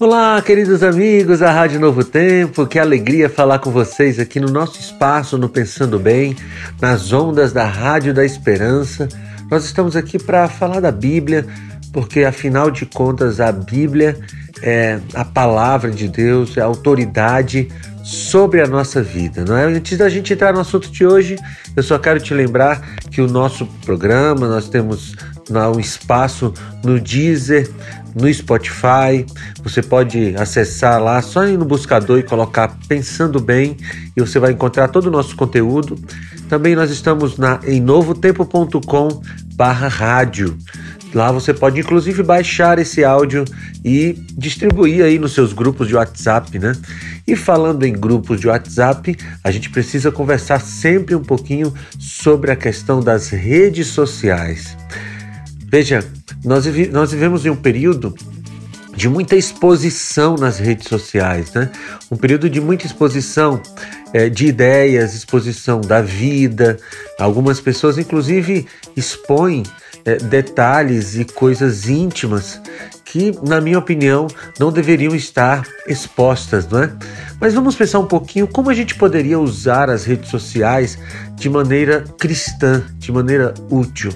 Olá, queridos amigos da Rádio Novo Tempo, que alegria falar com vocês aqui no nosso espaço no Pensando Bem, nas ondas da Rádio da Esperança. Nós estamos aqui para falar da Bíblia, porque afinal de contas a Bíblia é a palavra de Deus, é a autoridade sobre a nossa vida, não é? Antes da gente entrar no assunto de hoje, eu só quero te lembrar que o nosso programa, nós temos um espaço no Deezer, no Spotify. Você pode acessar lá, só ir no buscador e colocar Pensando Bem e você vai encontrar todo o nosso conteúdo. Também nós estamos na, em novotempo.com barra rádio. Lá você pode inclusive baixar esse áudio e distribuir aí nos seus grupos de WhatsApp, né? E falando em grupos de WhatsApp, a gente precisa conversar sempre um pouquinho sobre a questão das redes sociais. Veja, nós, nós vivemos em um período de muita exposição nas redes sociais, né? Um período de muita exposição é, de ideias, exposição da vida. Algumas pessoas, inclusive, expõem é, detalhes e coisas íntimas que, na minha opinião, não deveriam estar expostas, não é? Mas vamos pensar um pouquinho como a gente poderia usar as redes sociais de maneira cristã, de maneira útil.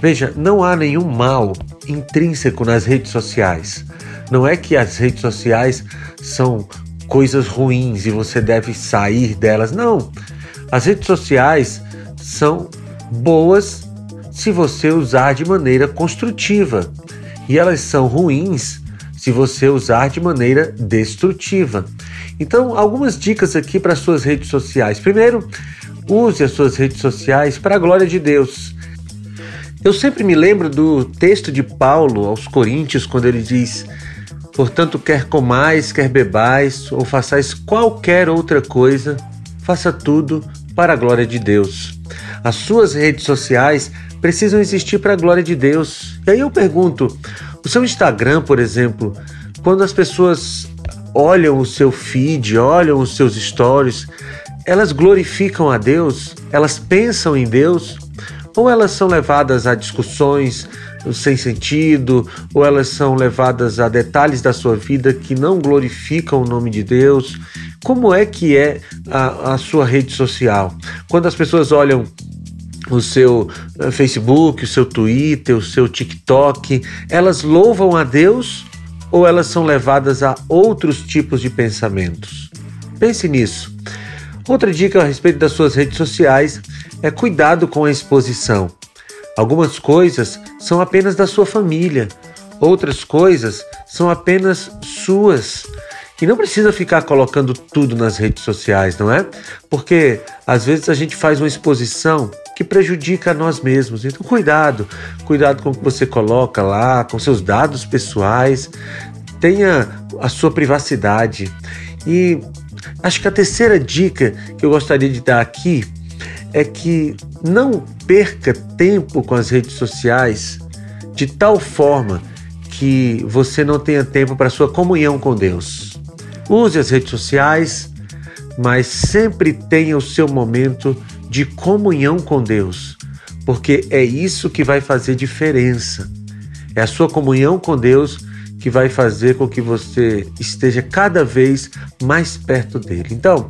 Veja, não há nenhum mal intrínseco nas redes sociais. Não é que as redes sociais são coisas ruins e você deve sair delas. Não. As redes sociais são boas se você usar de maneira construtiva. E elas são ruins se você usar de maneira destrutiva. Então, algumas dicas aqui para suas redes sociais. Primeiro, use as suas redes sociais para a glória de Deus. Eu sempre me lembro do texto de Paulo aos Coríntios, quando ele diz: Portanto, quer comais, quer bebais, ou façais qualquer outra coisa, faça tudo para a glória de Deus. As suas redes sociais precisam existir para a glória de Deus. E aí eu pergunto: o seu Instagram, por exemplo, quando as pessoas olham o seu feed, olham os seus stories, elas glorificam a Deus? Elas pensam em Deus? Ou elas são levadas a discussões sem sentido, ou elas são levadas a detalhes da sua vida que não glorificam o nome de Deus? Como é que é a, a sua rede social? Quando as pessoas olham o seu eh, Facebook, o seu Twitter, o seu TikTok, elas louvam a Deus ou elas são levadas a outros tipos de pensamentos? Pense nisso. Outra dica a respeito das suas redes sociais é cuidado com a exposição. Algumas coisas são apenas da sua família, outras coisas são apenas suas. E não precisa ficar colocando tudo nas redes sociais, não é? Porque às vezes a gente faz uma exposição que prejudica a nós mesmos. Então, cuidado, cuidado com o que você coloca lá, com seus dados pessoais, tenha a sua privacidade. E acho que a terceira dica que eu gostaria de dar aqui é que não perca tempo com as redes sociais de tal forma que você não tenha tempo para sua comunhão com Deus. Use as redes sociais, mas sempre tenha o seu momento de comunhão com Deus, porque é isso que vai fazer diferença. É a sua comunhão com Deus que vai fazer com que você esteja cada vez mais perto dele. Então,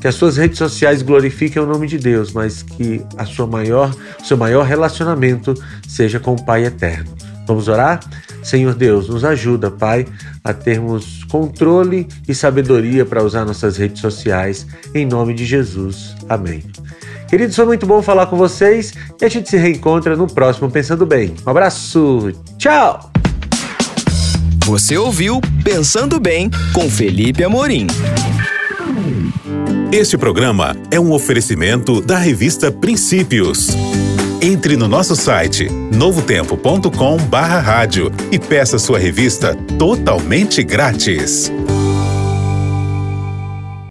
que as suas redes sociais glorifiquem o nome de Deus, mas que a sua maior, seu maior relacionamento seja com o Pai eterno. Vamos orar? Senhor Deus, nos ajuda, Pai, a termos controle e sabedoria para usar nossas redes sociais. Em nome de Jesus. Amém. Queridos, foi muito bom falar com vocês e a gente se reencontra no próximo Pensando Bem. Um abraço, tchau! Você ouviu Pensando Bem com Felipe Amorim. Este programa é um oferecimento da revista Princípios. Entre no nosso site novotempo.com/rádio e peça sua revista totalmente grátis.